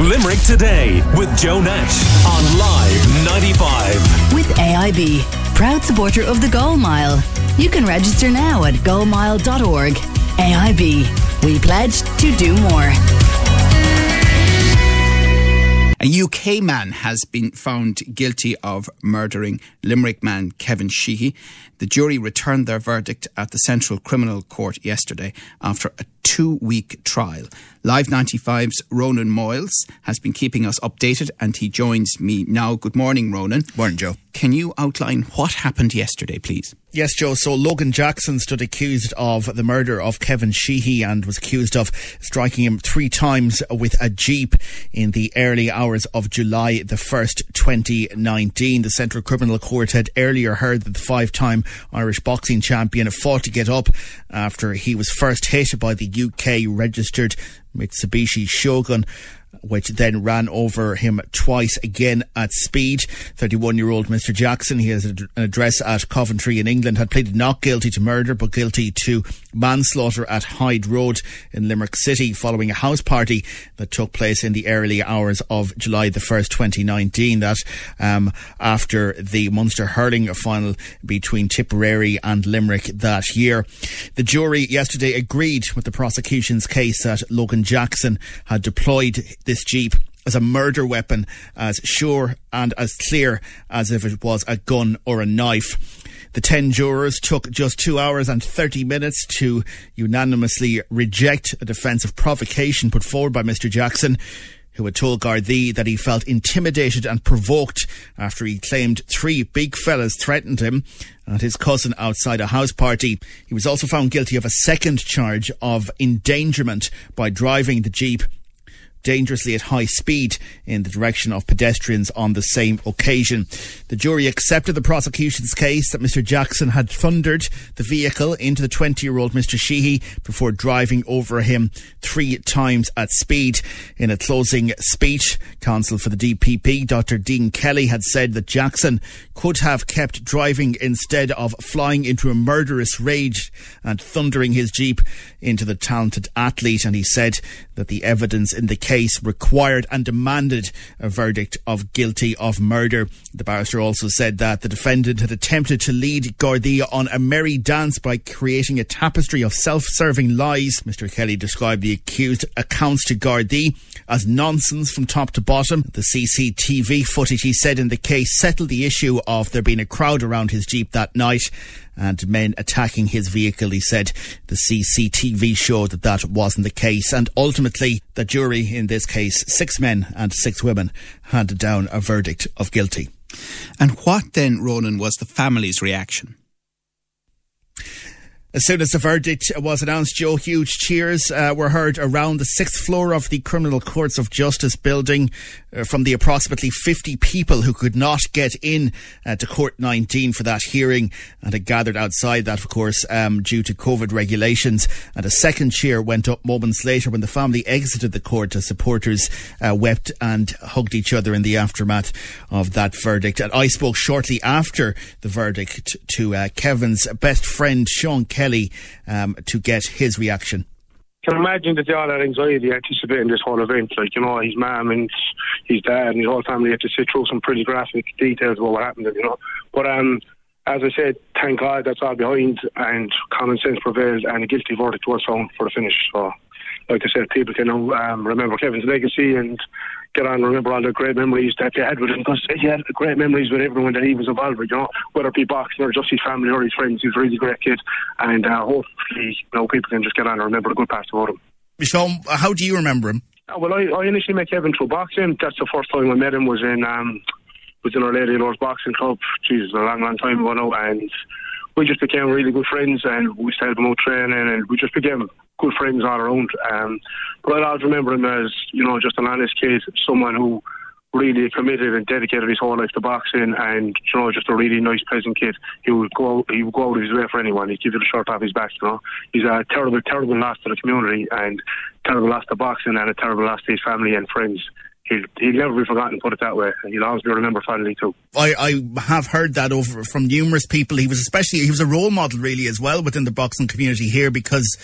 Limerick Today with Joe Nash on Live 95. With AIB, proud supporter of the Goal Mile. You can register now at goalmile.org. AIB, we pledge to do more. A UK man has been found guilty of murdering Limerick man Kevin Sheehy. The jury returned their verdict at the Central Criminal Court yesterday after a two week trial. Live 95's Ronan Moyles has been keeping us updated and he joins me now. Good morning, Ronan. Morning, Joe. Can you outline what happened yesterday, please? Yes, Joe. So Logan Jackson stood accused of the murder of Kevin Sheehy and was accused of striking him three times with a jeep in the early hours of July the 1st, 2019. The Central Criminal Court had earlier heard that the five-time Irish boxing champion had fought to get up after he was first hit by the UK registered Mitsubishi Shogun which then ran over him twice again at speed. 31 year old Mr. Jackson, he has an address at Coventry in England, had pleaded not guilty to murder but guilty to manslaughter at Hyde Road in Limerick City following a house party that took place in the early hours of July the 1st, 2019. That um, after the Munster hurling final between Tipperary and Limerick that year. The jury yesterday agreed with the prosecution's case that Logan Jackson had deployed this Jeep as a murder weapon, as sure and as clear as if it was a gun or a knife. The 10 jurors took just two hours and 30 minutes to unanimously reject a defence of provocation put forward by Mr. Jackson, who had told Gardaí that he felt intimidated and provoked after he claimed three big fellas threatened him and his cousin outside a house party. He was also found guilty of a second charge of endangerment by driving the Jeep dangerously at high speed in the direction of pedestrians on the same occasion. The jury accepted the prosecution's case that Mr. Jackson had thundered the vehicle into the 20 year old Mr. Sheehy before driving over him three times at speed. In a closing speech, counsel for the DPP, Dr. Dean Kelly, had said that Jackson could have kept driving instead of flying into a murderous rage and thundering his Jeep into the talented athlete. And he said that the evidence in the case required and demanded a verdict of guilty of murder. The barrister also said that the defendant had attempted to lead Gardaí on a merry dance by creating a tapestry of self-serving lies. Mr. Kelly described the accused accounts to Gardaí as nonsense from top to bottom. The CCTV footage, he said in the case, settled the issue of there being a crowd around his Jeep that night and men attacking his vehicle. He said the CCTV showed that that wasn't the case. And ultimately, the jury, in this case, six men and six women, handed down a verdict of guilty. And what then, Ronan, was the family's reaction? As soon as the verdict was announced, Joe, huge cheers uh, were heard around the sixth floor of the Criminal Courts of Justice building uh, from the approximately 50 people who could not get in uh, to Court 19 for that hearing and had gathered outside that, of course, um, due to COVID regulations. And a second cheer went up moments later when the family exited the court as supporters uh, wept and hugged each other in the aftermath of that verdict. And I spoke shortly after the verdict to uh, Kevin's best friend, Sean Kelly um, to get his reaction. Can imagine that all had anxiety anticipating this whole event. Like, you know, his mum and his dad and his whole family had to sit through some pretty graphic details about what happened, you know. But um, as I said, thank God that's all behind and common sense prevailed and a guilty verdict was found for the finish. So, like I said, people can um, remember Kevin's legacy and get on and remember all the great memories that they had with him because he had great memories with everyone that he was involved with, you know, whether it be boxing or just his family or his friends. He's a really great kid and uh, hopefully, you know, people can just get on and remember the good parts about him. Sean, how do you remember him? Uh, well, I, I initially met Kevin through boxing. That's the first time I met him was in um, was in Our Lady of Lourdes Boxing Club. Jesus, a long, long time ago now, and we just became really good friends, and we started out training, and we just became good friends all around. Um, but I always remember him as you know just an honest kid, someone who really committed and dedicated his whole life to boxing, and you know just a really nice, pleasant kid. He would go he would go out of his way for anyone. He'd give you the shirt off his back. You know, he's a terrible, terrible loss to the community, and terrible loss to boxing, and a terrible loss to his family and friends he'll, he'll never be forgotten, put it that way. and He'll always be remembered fondly too. I, I have heard that over from numerous people. He was especially, he was a role model really as well within the boxing community here because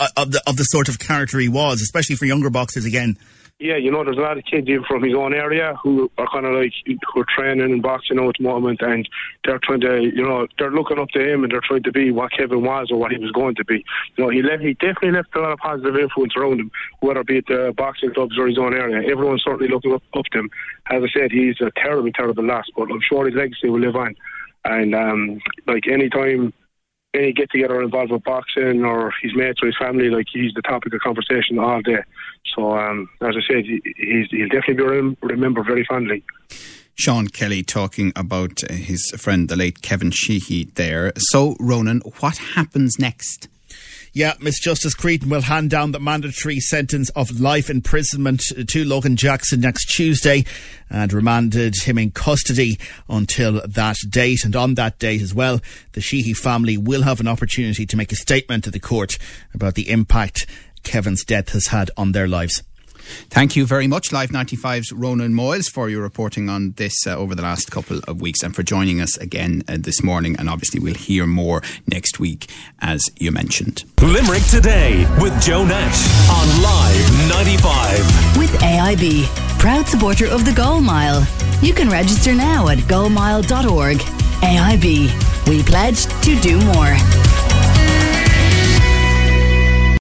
uh, of the, of the sort of character he was, especially for younger boxers again. Yeah, you know, there's a lot of kids in from his own area who are kind of like who are training in boxing now at the moment, and they're trying to, you know, they're looking up to him and they're trying to be what Kevin was or what he was going to be. You know, he left, he definitely left a lot of positive influence around him, whether it be at the boxing clubs or his own area. Everyone's certainly looking up, up to him. As I said, he's a terrible, terrible loss, but I'm sure his legacy will live on. And um, like any time any get together involved with boxing or his mates or his family, like he's the topic of conversation all day. So, um, as I said, he, he's, he'll definitely be rem- remembered very fondly. Sean Kelly talking about his friend, the late Kevin Sheehy, there. So, Ronan, what happens next? Yeah, Miss Justice Creedon will hand down the mandatory sentence of life imprisonment to Logan Jackson next Tuesday and remanded him in custody until that date. And on that date as well, the Sheehy family will have an opportunity to make a statement to the court about the impact Kevin's death has had on their lives. Thank you very much, Live 95's Ronan Moyles, for your reporting on this uh, over the last couple of weeks and for joining us again uh, this morning. And obviously, we'll hear more next week, as you mentioned. Limerick Today with Joe Nash on Live 95. With AIB, proud supporter of the Goal Mile. You can register now at goalmile.org. AIB, we pledge to do more.